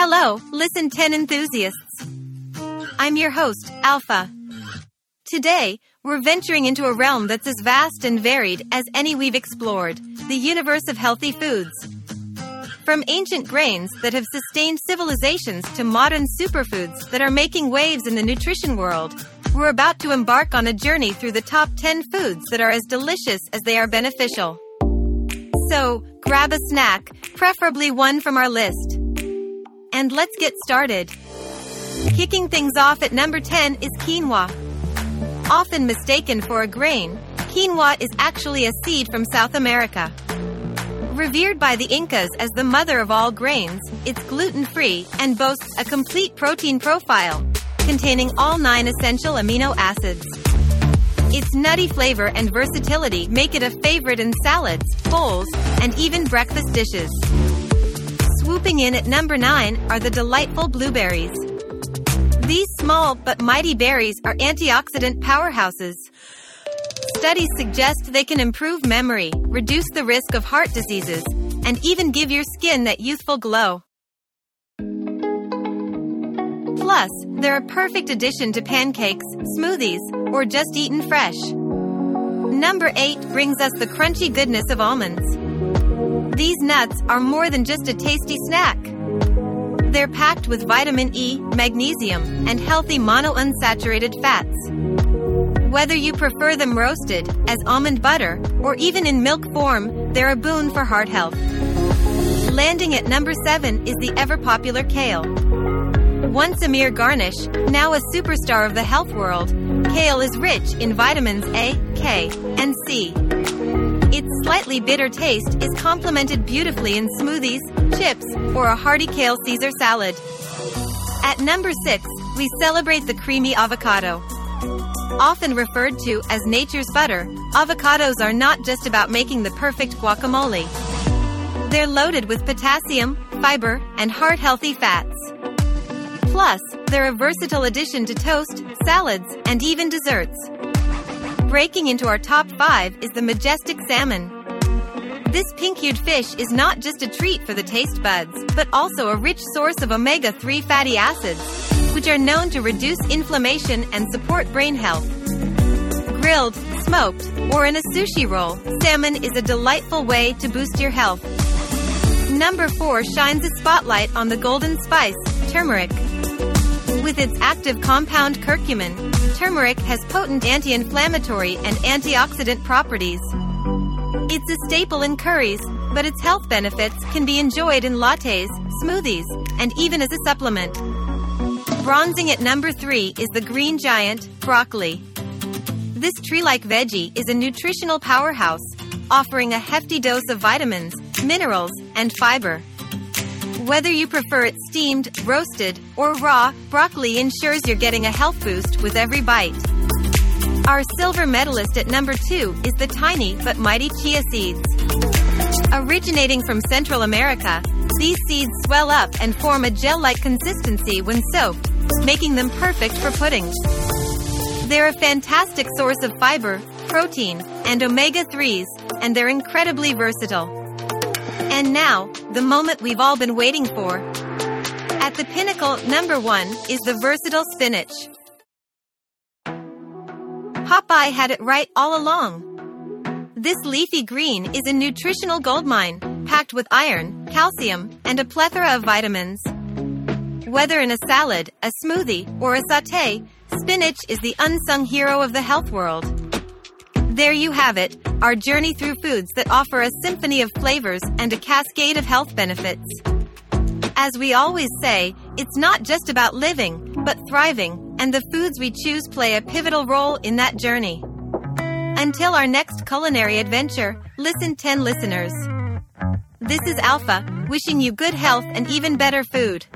Hello, Listen 10 enthusiasts. I'm your host, Alpha. Today, we're venturing into a realm that's as vast and varied as any we've explored the universe of healthy foods. From ancient grains that have sustained civilizations to modern superfoods that are making waves in the nutrition world, we're about to embark on a journey through the top 10 foods that are as delicious as they are beneficial. So, grab a snack, preferably one from our list. And let's get started. Kicking things off at number 10 is quinoa. Often mistaken for a grain, quinoa is actually a seed from South America. Revered by the Incas as the mother of all grains, it's gluten free and boasts a complete protein profile, containing all nine essential amino acids. Its nutty flavor and versatility make it a favorite in salads, bowls, and even breakfast dishes. Swooping in at number 9 are the delightful blueberries. These small but mighty berries are antioxidant powerhouses. Studies suggest they can improve memory, reduce the risk of heart diseases, and even give your skin that youthful glow. Plus, they're a perfect addition to pancakes, smoothies, or just eaten fresh. Number 8 brings us the crunchy goodness of almonds. These nuts are more than just a tasty snack. They're packed with vitamin E, magnesium, and healthy monounsaturated fats. Whether you prefer them roasted, as almond butter, or even in milk form, they're a boon for heart health. Landing at number 7 is the ever popular kale. Once a mere garnish, now a superstar of the health world, kale is rich in vitamins A, K, and C. Its slightly bitter taste is complemented beautifully in smoothies, chips, or a hearty kale Caesar salad. At number 6, we celebrate the creamy avocado. Often referred to as nature's butter, avocados are not just about making the perfect guacamole. They're loaded with potassium, fiber, and heart healthy fats. Plus, they're a versatile addition to toast, salads, and even desserts. Breaking into our top 5 is the majestic salmon. This pink hued fish is not just a treat for the taste buds, but also a rich source of omega 3 fatty acids, which are known to reduce inflammation and support brain health. Grilled, smoked, or in a sushi roll, salmon is a delightful way to boost your health. Number 4 shines a spotlight on the golden spice, turmeric. With its active compound curcumin, turmeric has potent anti inflammatory and antioxidant properties. It's a staple in curries, but its health benefits can be enjoyed in lattes, smoothies, and even as a supplement. Bronzing at number 3 is the green giant, broccoli. This tree like veggie is a nutritional powerhouse, offering a hefty dose of vitamins, minerals, and fiber. Whether you prefer it steamed, roasted, or raw, broccoli ensures you're getting a health boost with every bite. Our silver medalist at number two is the tiny but mighty chia seeds. Originating from Central America, these seeds swell up and form a gel like consistency when soaked, making them perfect for puddings. They're a fantastic source of fiber, protein, and omega 3s, and they're incredibly versatile. And now, the moment we've all been waiting for. At the pinnacle, number one, is the versatile spinach. Popeye had it right all along. This leafy green is a nutritional goldmine, packed with iron, calcium, and a plethora of vitamins. Whether in a salad, a smoothie, or a saute, spinach is the unsung hero of the health world. There you have it, our journey through foods that offer a symphony of flavors and a cascade of health benefits. As we always say, it's not just about living, but thriving, and the foods we choose play a pivotal role in that journey. Until our next culinary adventure, listen 10 listeners. This is Alpha, wishing you good health and even better food.